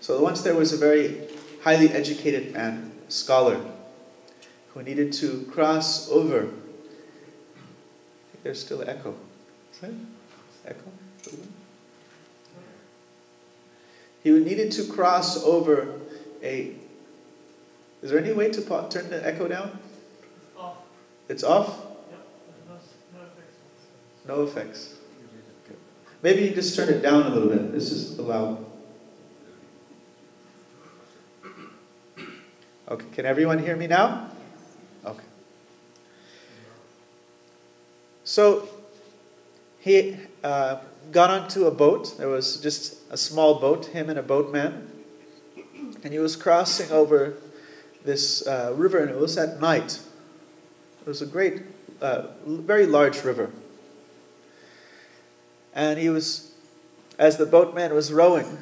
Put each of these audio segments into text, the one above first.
So once there was a very highly educated man, scholar, who needed to cross over. There's still echo. Echo? He needed to cross over a. Is there any way to turn the echo down? It's off. It's off? no, no effects. No effects. Maybe you just turn it down a little bit. This is loud. Okay, can everyone hear me now? Okay. So he uh, got onto a boat. There was just a small boat, him and a boatman. And he was crossing over this uh, river, and it was at night. It was a great, uh, very large river. And he was, as the boatman was rowing,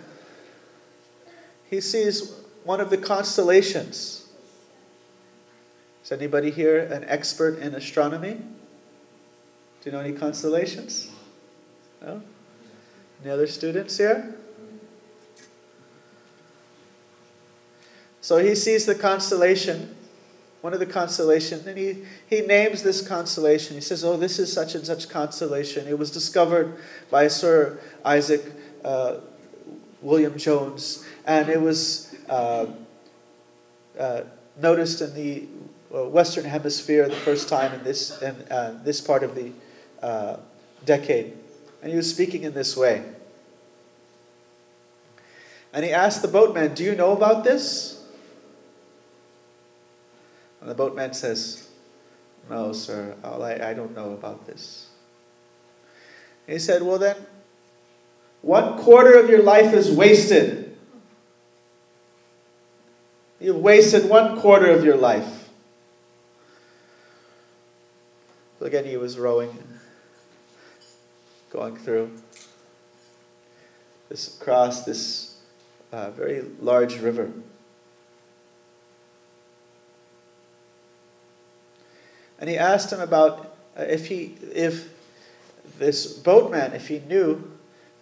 he sees one of the constellations. Is anybody here an expert in astronomy? Do you know any constellations? No? Any other students here? So he sees the constellation, one of the constellations, and he, he names this constellation. He says, Oh, this is such and such constellation. It was discovered by Sir Isaac uh, William Jones, and it was uh, uh, noticed in the Western Hemisphere the first time in this, in, uh, this part of the uh, decade. And he was speaking in this way. And he asked the boatman, Do you know about this? And the boatman says, No, sir, I, I don't know about this. he said, Well, then, one quarter of your life is wasted. You've wasted one quarter of your life. So again, he was rowing, and going through this across this uh, very large river. And he asked him about uh, if he, if this boatman, if he knew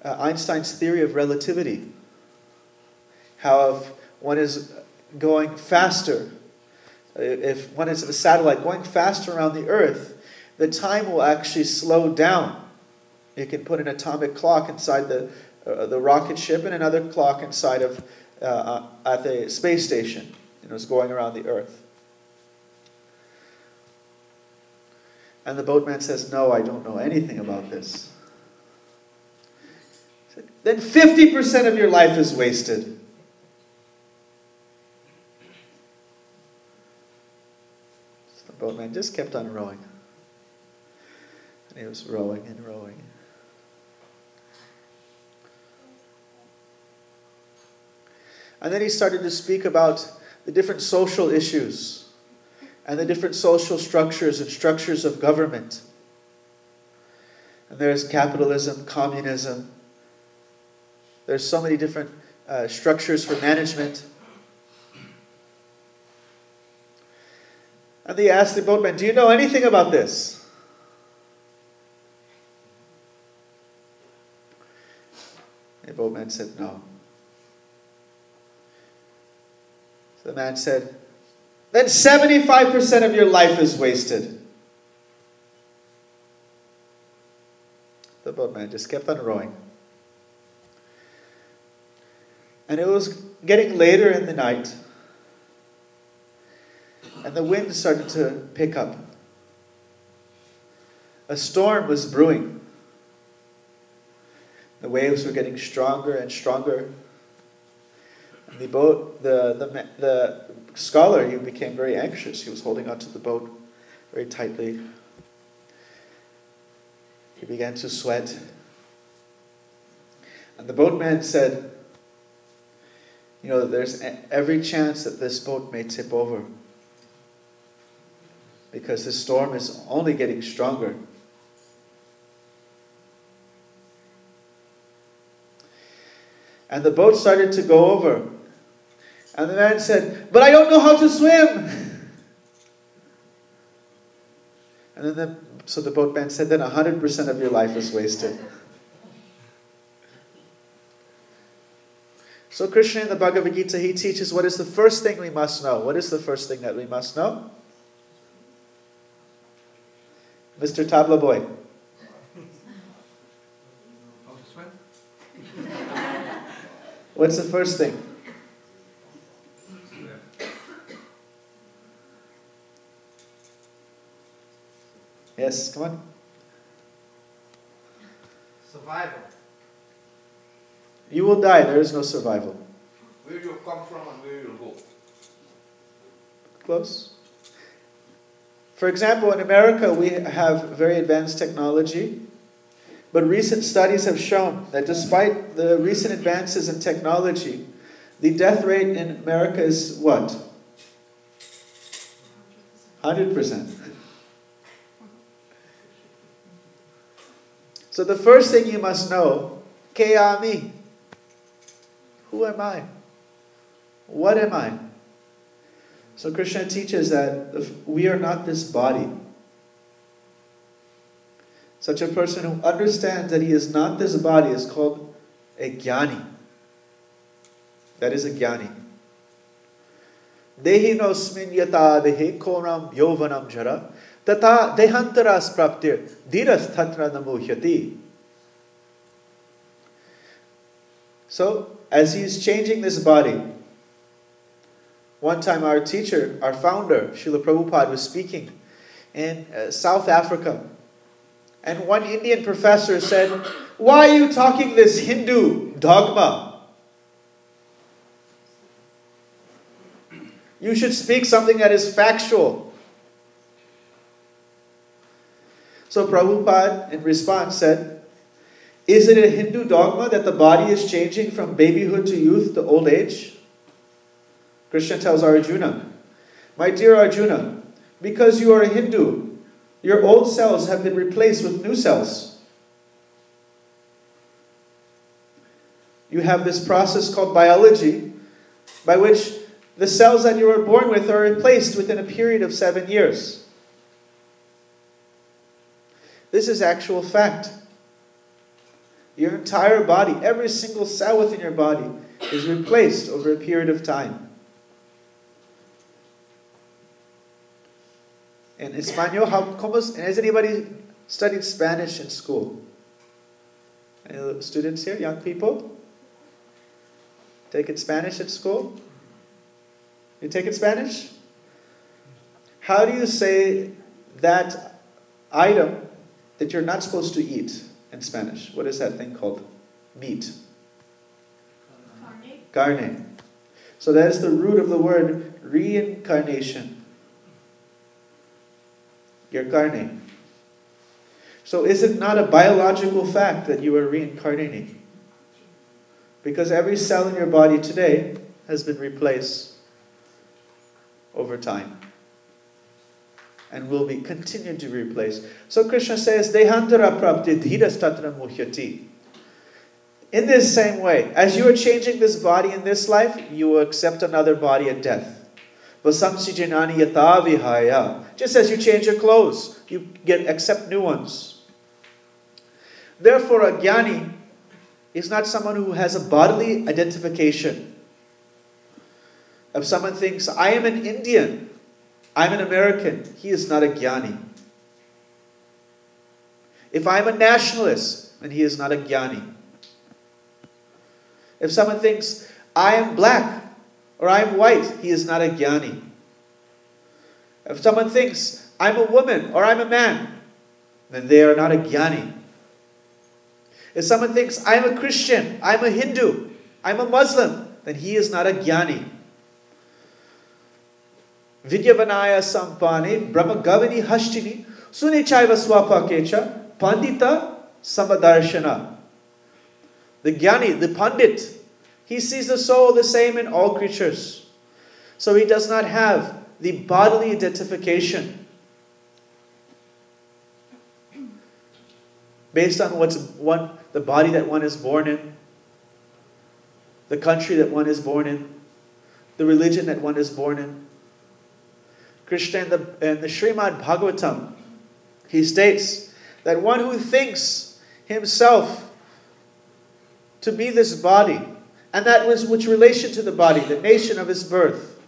uh, Einstein's theory of relativity, how if one is going faster, uh, if one is a satellite going faster around the Earth, the time will actually slow down. You can put an atomic clock inside the, uh, the rocket ship and another clock inside of uh, uh at the space station. You know, it's going around the Earth. And the boatman says, No, I don't know anything about this. Then 50% of your life is wasted. So the boatman just kept on rowing. He was rowing and rowing. And then he started to speak about the different social issues and the different social structures and structures of government. And there's capitalism, communism. There's so many different uh, structures for management. And they asked the boatman, Do you know anything about this? The boatman said, No. So the man said, then 75% of your life is wasted. The boatman just kept on rowing. And it was getting later in the night, and the wind started to pick up. A storm was brewing. The waves were getting stronger and stronger. And the boat, the, the, the scholar, he became very anxious. He was holding onto the boat very tightly. He began to sweat. And the boatman said, You know, there's every chance that this boat may tip over because the storm is only getting stronger. And the boat started to go over. And the man said, But I don't know how to swim. And then the, so the boatman said, Then 100% of your life is wasted. So Krishna in the Bhagavad Gita, he teaches what is the first thing we must know. What is the first thing that we must know? Mr. Tabla Boy. What's the first thing? Yes, come on. Survival. You will die. There is no survival. Where you come from and where you go. Close. For example, in America, we have very advanced technology, but recent studies have shown that despite the recent advances in technology, the death rate in America is what? 100%. So the first thing you must know, Kayami. Who am I? What am I? So Krishna teaches that we are not this body. Such a person who understands that he is not this body is called a jnani. That is a jnani. Dehi no sminyata dehe koram yovanam jara tata dehantaras praptir dhiras tatra namuhyati. So, as he is changing this body, one time, our teacher, our founder, Srila Prabhupada, was speaking in uh, South Africa. And one Indian professor said, Why are you talking this Hindu dogma? You should speak something that is factual. So Prabhupada, in response, said, Is it a Hindu dogma that the body is changing from babyhood to youth to old age? Krishna tells Arjuna, My dear Arjuna, because you are a Hindu, your old cells have been replaced with new cells. You have this process called biology, by which the cells that you were born with are replaced within a period of seven years. This is actual fact. Your entire body, every single cell within your body, is replaced over a period of time. In Espanol, how, ¿cómo, has anybody studied Spanish in school? Any students here, young people? Taking Spanish at school? You taking Spanish? How do you say that item that you're not supposed to eat in Spanish? What is that thing called? Meat. Carne. Carne. So that is the root of the word reincarnation your carne. So is it not a biological fact that you are reincarnating? Because every cell in your body today has been replaced over time and will be continued to replace. So Krishna says, Dehantara prapti dhiras tatra muhyati. In this same way, as you are changing this body in this life, you will accept another body at death. Vasamsijanani yatavihaya. Just as you change your clothes, you get accept new ones. Therefore, a jnani is not someone who has a bodily identification. If someone thinks, I am an Indian, I'm an American, he is not a jnani. If I'm a nationalist, then he is not a jnani. If someone thinks, I am black, or I'm white, he is not a jnani. If someone thinks, I'm a woman or I'm a man, then they are not a jnani. If someone thinks, I'm a Christian, I'm a Hindu, I'm a Muslim, then he is not a jnani. Vidyavanaya sampani brahmagavani hashtini sunichaiva swapakecha pandita samadarshana. The jnani, the pandit, he sees the soul the same in all creatures. So he does not have the bodily identification based on what's one the body that one is born in, the country that one is born in, the religion that one is born in. Krishna in the, in the Srimad Bhagavatam, he states that one who thinks himself to be this body and that was which relation to the body, the nation of his birth.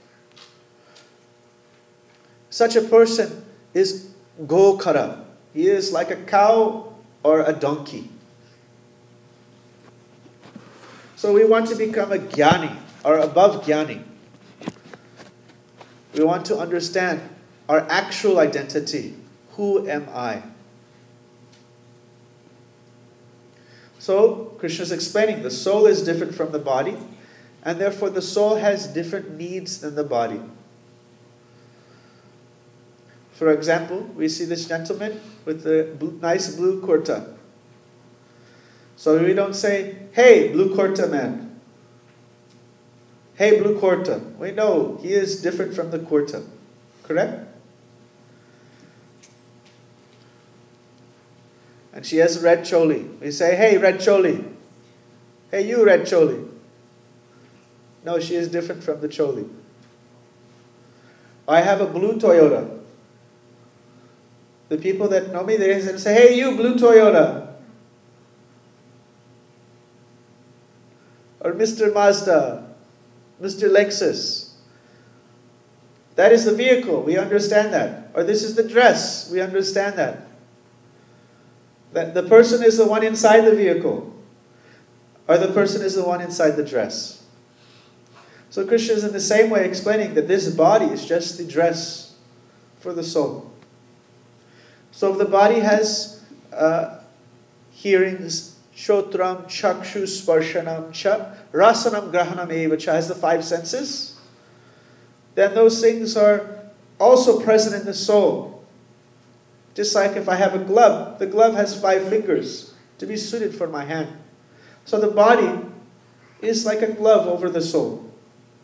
Such a person is Gokara. He is like a cow or a donkey. So we want to become a jnani or above jnani. We want to understand our actual identity. Who am I? So, Krishna is explaining the soul is different from the body, and therefore the soul has different needs than the body. For example, we see this gentleman with the nice blue kurta. So we don't say, hey, blue kurta man. Hey, blue kurta. We know he is different from the kurta. Correct? And she has red choli. We say, hey, red choli. Hey, you, red choli. No, she is different from the choli. I have a blue Toyota. The people that know me, they say, hey, you, blue Toyota. Or Mr. Mazda, Mr. Lexus. That is the vehicle. We understand that. Or this is the dress. We understand that. That the person is the one inside the vehicle. Or the person is the one inside the dress. So Krishna is in the same way explaining that this body is just the dress for the soul. So if the body has uh, hearings, shotram, chakshu, sparshanam, cha, rasanam, grahanam, eva, cha, has the five senses, then those things are also present in the soul. Just like if I have a glove, the glove has five fingers to be suited for my hand. So the body is like a glove over the soul.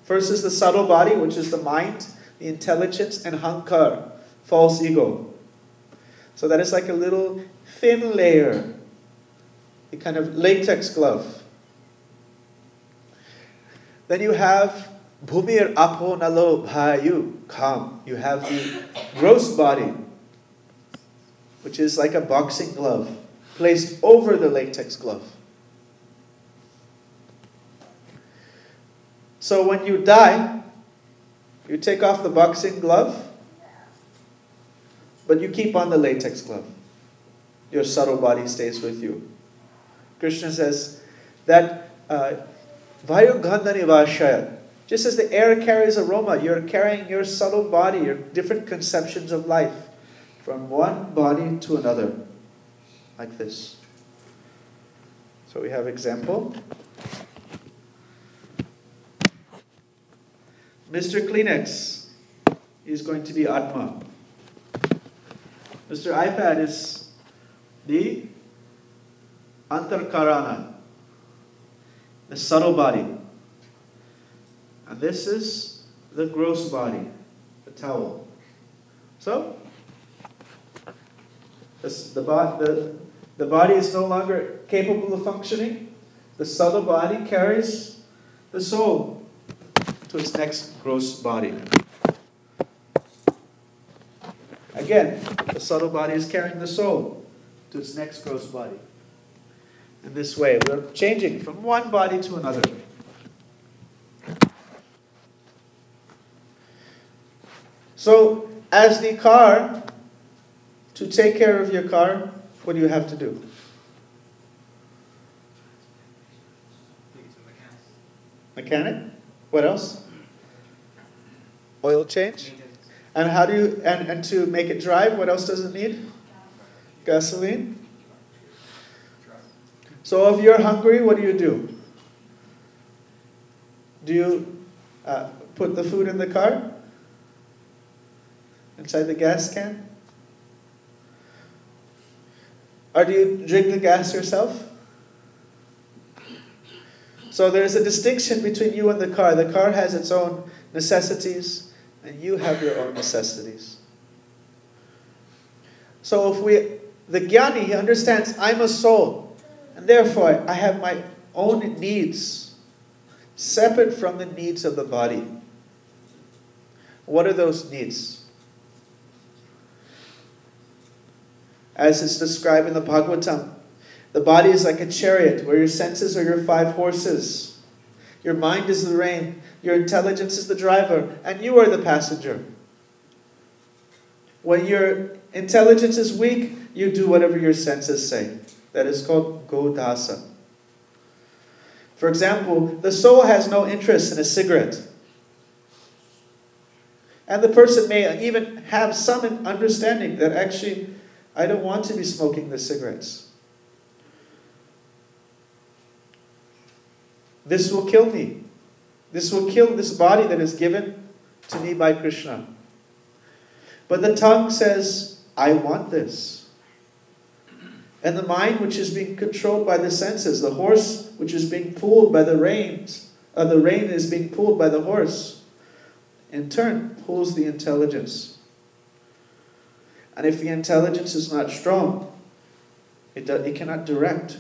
First is the subtle body, which is the mind, the intelligence, and hankar, false ego. So that is like a little thin layer, a kind of latex glove. Then you have bhumir apo nalo bhayu, kam. You have the gross body, which is like a boxing glove placed over the latex glove. So when you die, you take off the boxing glove but you keep on the latex glove. Your subtle body stays with you. Krishna says that uh, Vayu Gandhanivashaya, just as the air carries aroma, you're carrying your subtle body, your different conceptions of life from one body to another, like this. So we have example. Mr. Kleenex is going to be Atma. Mr. iPad is the Antarkarana, the subtle body. And this is the gross body, the towel. So, the, the, the body is no longer capable of functioning. The subtle body carries the soul to its next gross body. Again, the subtle body is carrying the soul to its next gross body. In this way, we're changing from one body to another. So, as the car, to take care of your car, what do you have to do? Mechanic? What else? Oil change? And how do you and, and to make it drive, what else does it need? Gasoline. So if you're hungry, what do you do? Do you uh, put the food in the car? Inside the gas can? Or do you drink the gas yourself? So there's a distinction between you and the car. The car has its own necessities, and you have your own necessities. So if we, the jnani, he understands I'm a soul, and therefore I have my own needs, separate from the needs of the body. What are those needs? As is described in the Bhagavatam, the body is like a chariot where your senses are your five horses. Your mind is the rein, your intelligence is the driver, and you are the passenger. When your intelligence is weak, you do whatever your senses say. That is called godasa. For example, the soul has no interest in a cigarette. And the person may even have some understanding that actually, I don't want to be smoking the cigarettes. This will kill me. This will kill this body that is given to me by Krishna. But the tongue says, I want this. And the mind, which is being controlled by the senses, the horse, which is being pulled by the reins, uh, the rein is being pulled by the horse, in turn pulls the intelligence. And if the intelligence is not strong, it, do, it cannot direct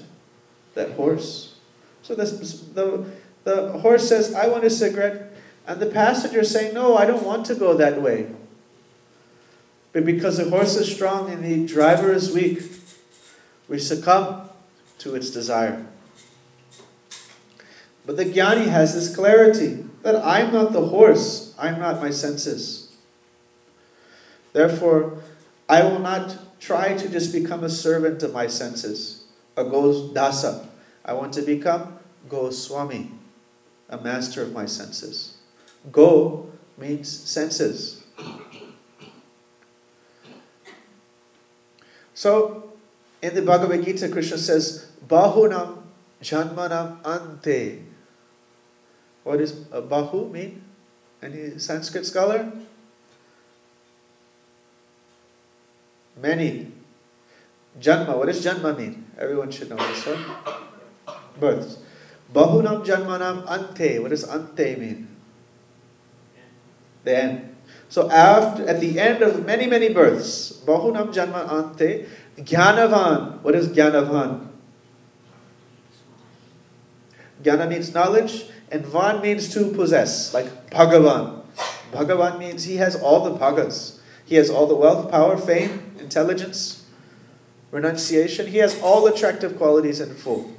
that horse. So this, the, the horse says, I want a cigarette. And the passenger saying, No, I don't want to go that way. But because the horse is strong and the driver is weak, we succumb to its desire. But the jnani has this clarity that I'm not the horse, I'm not my senses. Therefore, I will not try to just become a servant of my senses, a go dasa. I want to become Goswami, a master of my senses. Go means senses. So, in the Bhagavad Gita, Krishna says, Bahunam Janmanam Ante. What does uh, Bahu mean? Any Sanskrit scholar? Many. Janma, what does Janma mean? Everyone should know this one. Births. Bahunam Janmanam Ante. What does Ante mean? The end. So after, at the end of many, many births, Bahunam Janma Ante, Jnanavan. What is Jnanavan? Jnana means knowledge, and Van means to possess, like Bhagavan. Bhagavan means he has all the bhagas. He has all the wealth, power, fame, intelligence, renunciation. He has all attractive qualities in full.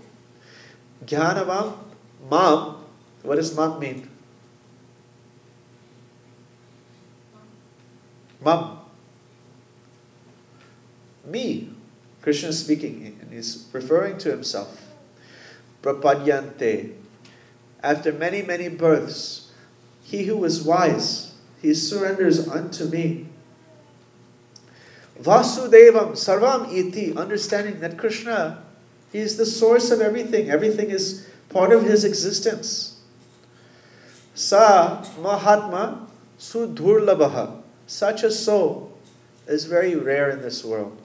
Jnanavam, Mam. What does Mam mean? Mam. Me. Krishna is speaking and he's referring to himself. Prapadyante. After many, many births, he who is wise, he surrenders unto me. Vasudevam Sarvam Iti, understanding that Krishna, is the source of everything. Everything is part of his existence. Sa Mahatma Sudhurlabaha. Such a soul is very rare in this world.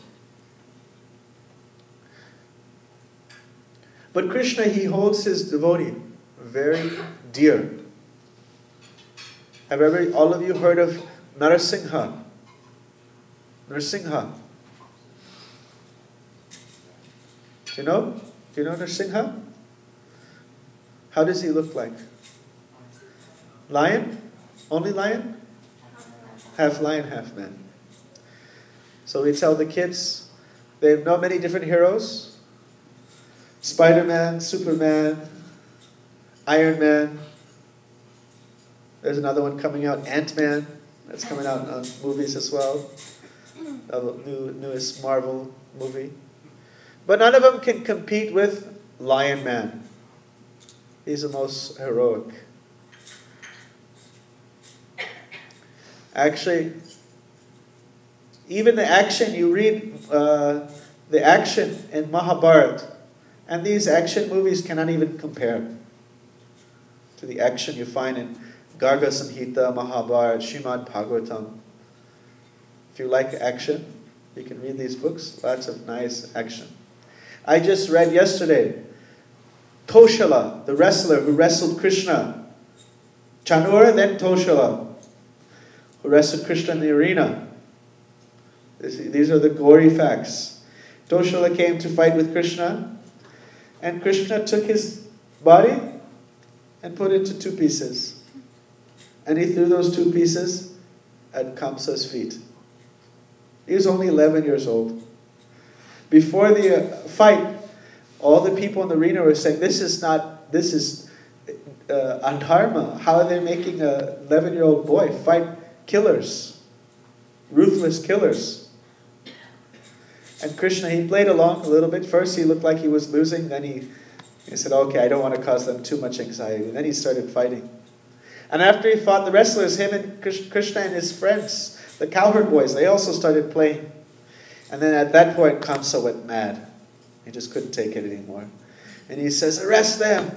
But Krishna, he holds his devotee very dear. Have ever, all of you heard of Narasingha? Narasingha. Do you know? Do you know Narasingha? How does he look like? Lion? Only lion? half lion, half man. So we tell the kids they know many different heroes Spider Man, Superman, Iron Man. There's another one coming out, Ant Man, that's coming out on uh, movies as well. The new, newest Marvel movie. But none of them can compete with Lion Man. He's the most heroic. Actually, even the action, you read uh, the action in Mahabharata, and these action movies cannot even compare to the action you find in Garga Samhita, Mahabharata, Shrimad Bhagavatam. If you like action, you can read these books. Lots of nice action. I just read yesterday Toshala, the wrestler who wrestled Krishna. Chanur, then Toshala who wrestled Krishna in the arena. These are the gory facts. Toshala came to fight with Krishna, and Krishna took his body and put it into two pieces. And he threw those two pieces at Kamsa's feet. He was only 11 years old. Before the uh, fight, all the people in the arena were saying, This is not, this is, uh, adharma. How are they making a 11 year old boy fight killers, ruthless killers? And Krishna, he played along a little bit. First, he looked like he was losing. Then he, he said, Okay, I don't want to cause them too much anxiety. And then he started fighting. And after he fought the wrestlers, him and Krishna and his friends, the cowherd boys, they also started playing. And then at that point, Kamsa went mad. He just couldn't take it anymore. And he says, Arrest them!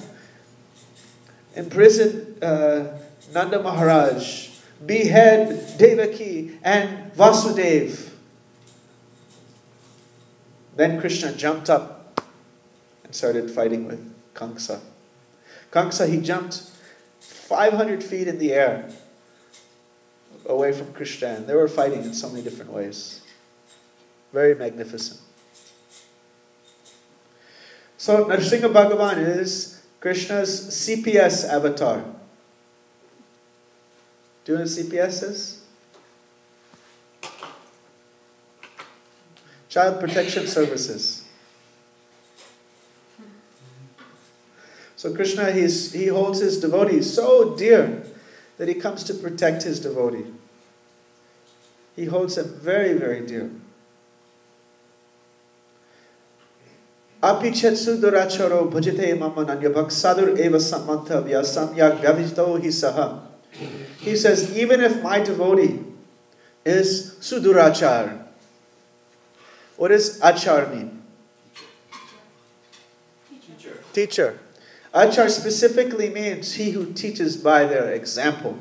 Imprison uh, Nanda Maharaj, behead Devaki and Vasudev. Then Krishna jumped up and started fighting with Kamsa. Kamsa, he jumped 500 feet in the air away from and they were fighting in so many different ways. Very magnificent. So, Nrsimha Bhagavan is Krishna's CPS avatar. Do you know? Child Protection Services. So Krishna, he's, he holds his devotees so dear that he comes to protect his devotee. He holds him very, very dear. Apichetsu duracharo bhajite mamananyabhak sadur eva samantavya samyak vyavijito hi saha. He says, even if my devotee is sudurachar, what does achar mean? Teacher. Teacher. Achar specifically means he who teaches by their example.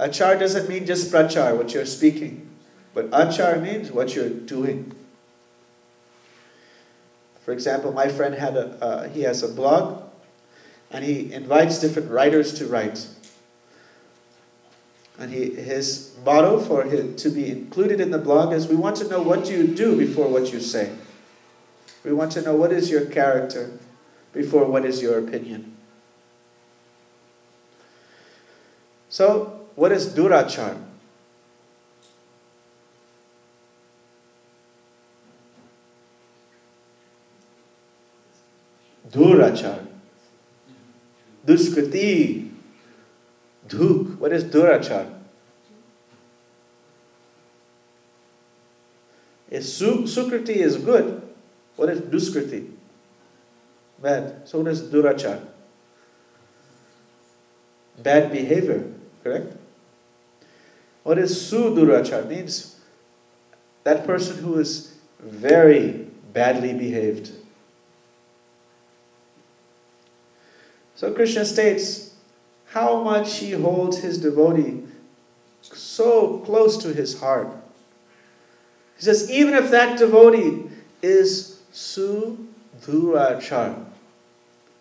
Achar doesn't mean just prachar, what you're speaking, but achar means what you're doing. For example, my friend had a uh, he has a blog, and he invites different writers to write. And he, his motto for him to be included in the blog is: We want to know what you do before what you say. We want to know what is your character before what is your opinion. So, what is durachar? Durachar. Duskriti. Dhuk. What is durachar? If su- sukriti is good, what is duskriti? Bad. So what is durachar? Bad behavior, correct? What is sudurachar? Means that person who is very badly behaved. So Krishna states how much he holds his devotee so close to his heart. He says, even if that devotee is sudurachar,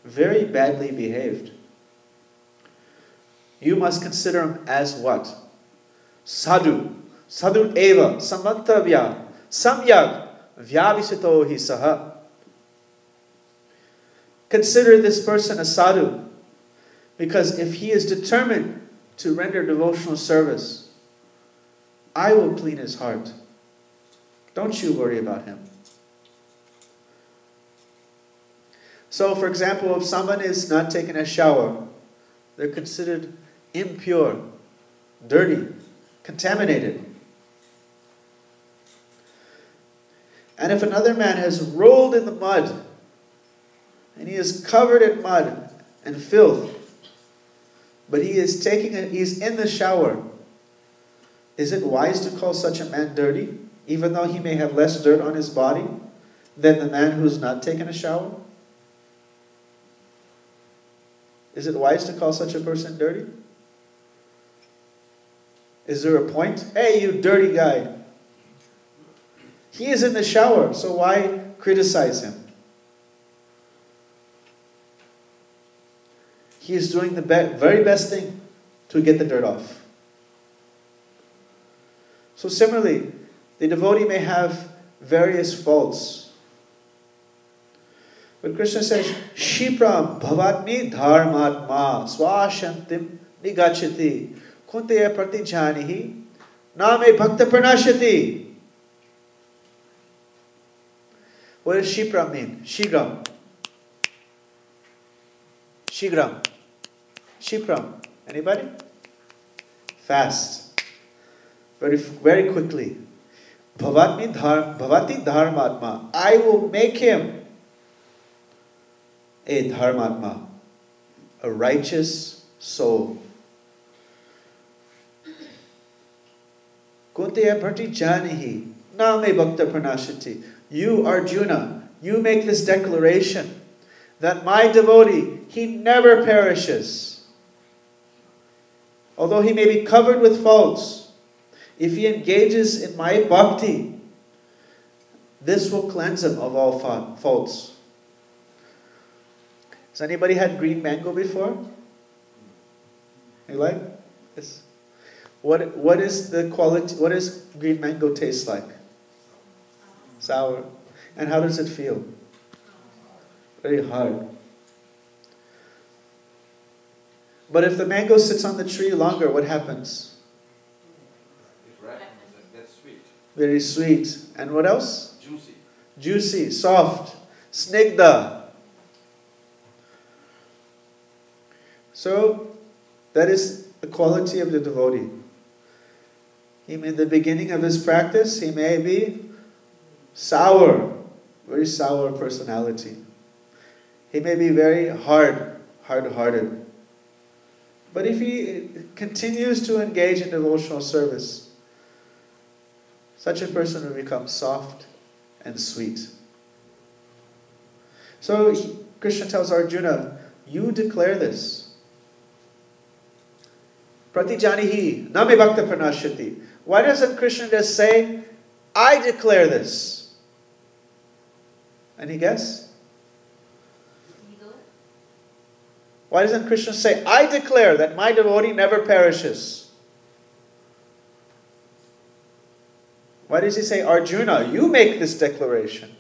very badly behaved, you must consider him as what? Sadhu. Sadhu eva samantavya samyak vyavisito hi saha. Consider this person a sadhu because if he is determined to render devotional service, I will clean his heart. Don't you worry about him. So, for example, if someone is not taking a shower, they're considered impure, dirty, contaminated. And if another man has rolled in the mud and he is covered in mud and filth, but he is taking a, he's in the shower, is it wise to call such a man dirty, even though he may have less dirt on his body than the man who's not taken a shower? Is it wise to call such a person dirty? Is there a point? Hey, you dirty guy. He is in the shower, so why criticize him? He is doing the be- very best thing to get the dirt off. So, similarly, the devotee may have various faults. But Krishna says, Shipra bhavatmi dharmatma swashantim nigachati kunteya pratijanihi name bhakta pranashati. What does Shipra mean? Shigram. Shigram. Shipram. Anybody? Fast. Very, very quickly. Bhavati dharmatma. I will make him a dharmatma, a righteous soul. Kuntiya Pratijanihi, Name Bhakta Pranashati. You, Arjuna, you make this declaration that my devotee, he never perishes. Although he may be covered with faults, if he engages in my bhakti, this will cleanse him of all faults. Has anybody had green mango before? You like this? What, what is the quality, what does green mango taste like? Sour. And how does it feel? Very hard. But if the mango sits on the tree longer, what happens? It ripens and gets sweet. Very sweet. And what else? Juicy. Juicy, soft, snigdha. So, that is the quality of the devotee. He may, in the beginning of his practice, he may be sour, very sour personality. He may be very hard, hard hearted. But if he eh, continues to engage in devotional service, such a person will become soft and sweet. So Krishna tells Arjuna, You declare this. Pratijanihi, name bhakta pranashati. Why doesn't Krishna just say, I declare this? Any guess? Why doesn't Krishna say, I declare that my devotee never perishes? Why does he say, Arjuna, you make this declaration?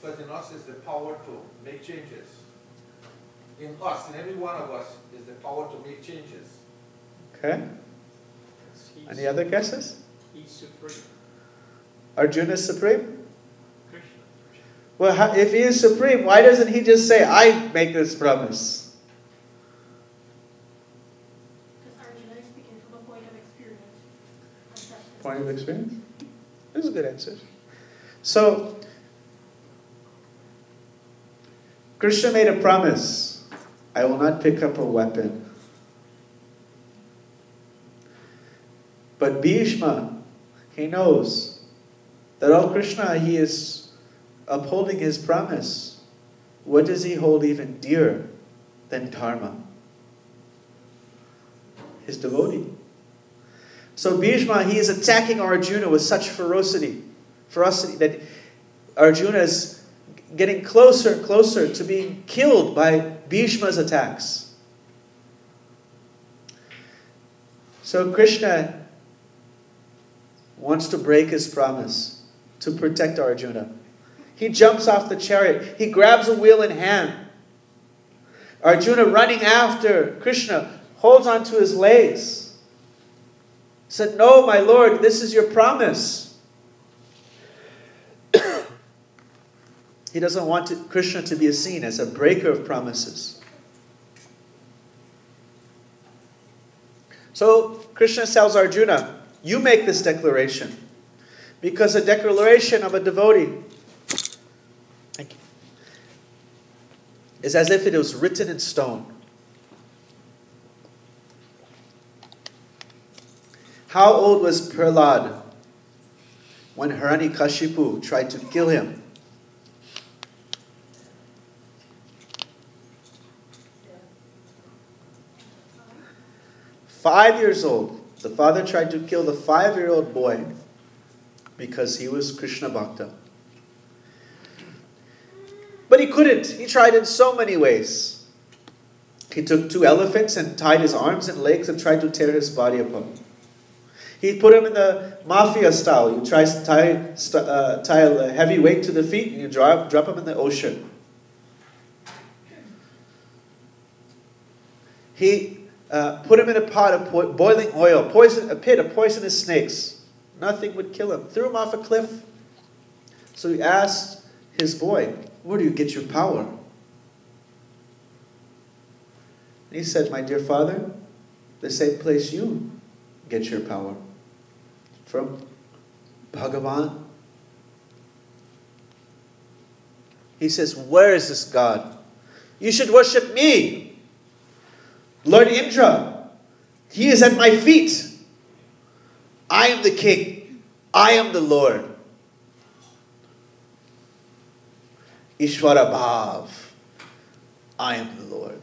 Because in us is the power to make changes. In us, in every one of us, is the power to make changes. Okay. Any other guesses? He's supreme. Arjuna is supreme? Krishna. Well, if he is supreme, why doesn't he just say, I make this promise? Because Arjuna is speaking from a point of experience. Point of experience? This is a good answer. So, Krishna made a promise I will not pick up a weapon. But Bhishma, he knows that, all Krishna, he is upholding his promise. What does he hold even dearer than Dharma? His devotee. So Bhishma, he is attacking Arjuna with such ferocity, ferocity that Arjuna is getting closer and closer to being killed by Bhishma's attacks. So Krishna wants to break his promise to protect Arjuna. He jumps off the chariot. He grabs a wheel in hand. Arjuna, running after Krishna, holds onto his legs. Said, No, my Lord, this is your promise. He doesn't want to, Krishna to be seen as a breaker of promises. So Krishna tells Arjuna, You make this declaration. Because a declaration of a devotee is as if it was written in stone. How old was Prahlad when Hiranyakashipu tried to kill him? Five years old. The father tried to kill the five year old boy because he was Krishna Bhakta. But he couldn't. He tried in so many ways. He took two elephants and tied his arms and legs and tried to tear his body apart. He put him in the mafia style. You try to tie, uh, tie a heavy weight to the feet and you drop, drop him in the ocean. He uh, put him in a pot of po- boiling oil, poison, a pit of poisonous snakes. Nothing would kill him. Threw him off a cliff. So he asked his boy, Where do you get your power? And he said, My dear father, the same place you get your power from Bhagavan. He says, Where is this God? You should worship me. Lord Indra, he is at my feet. I am the king. I am the Lord. Ishwara Bhav. I am the Lord.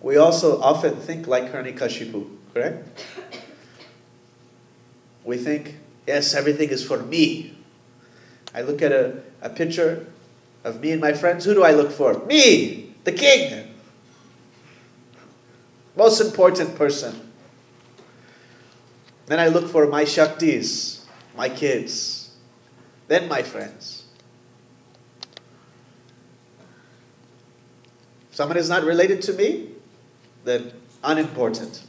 We also often think like Hiranyakashipu, correct? We think, yes, everything is for me. I look at a, a picture of me and my friends. Who do I look for? Me, the king. Most important person. Then I look for my Shaktis, my kids, then my friends. If someone is not related to me, then unimportant.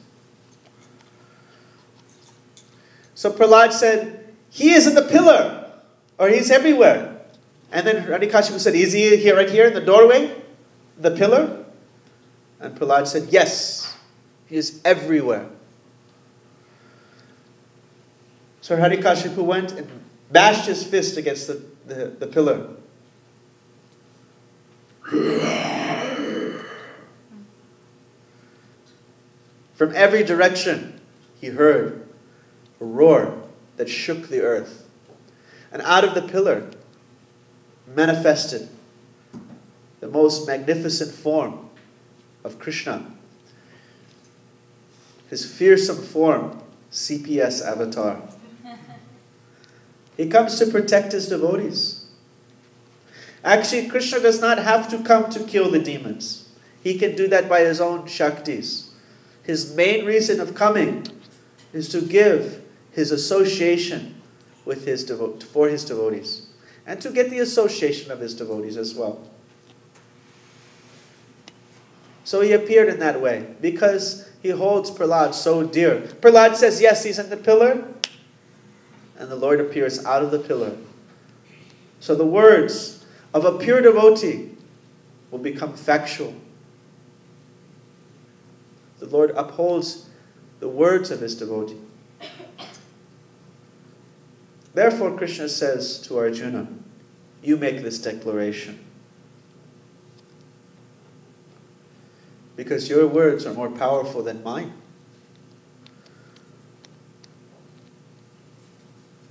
So Prahlad said, He is in the pillar, or He's everywhere. And then Hiranyakashipu said, Is He here, right here in the doorway, the pillar? And Prahlad said, Yes, He is everywhere. So Hiranyakashipu went and bashed his fist against the, the, the pillar. From every direction he heard a roar that shook the earth. And out of the pillar manifested the most magnificent form of Krishna. His fearsome form, CPS avatar. He comes to protect his devotees. Actually, Krishna does not have to come to kill the demons. He can do that by his own Shaktis. His main reason of coming is to give his association with his devo- for his devotees and to get the association of his devotees as well. So he appeared in that way because he holds Prahlad so dear. Prahlad says, Yes, he's in the pillar, and the Lord appears out of the pillar. So the words of a pure devotee will become factual. The Lord upholds the words of his devotee. Therefore, Krishna says to Arjuna, You make this declaration. Because your words are more powerful than mine.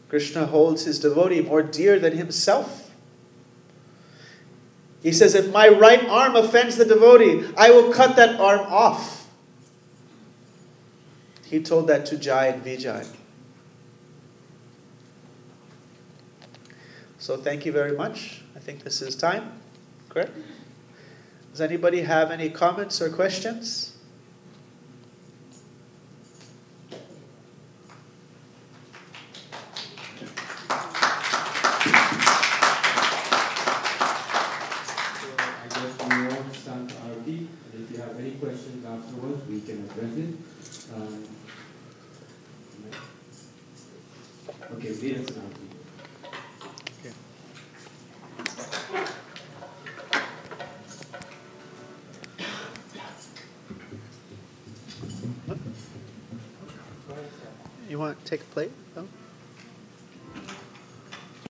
Krishna holds his devotee more dear than himself. He says, If my right arm offends the devotee, I will cut that arm off. He told that to Jai and Vijay. So thank you very much. I think this is time. Correct? Does anybody have any comments or questions?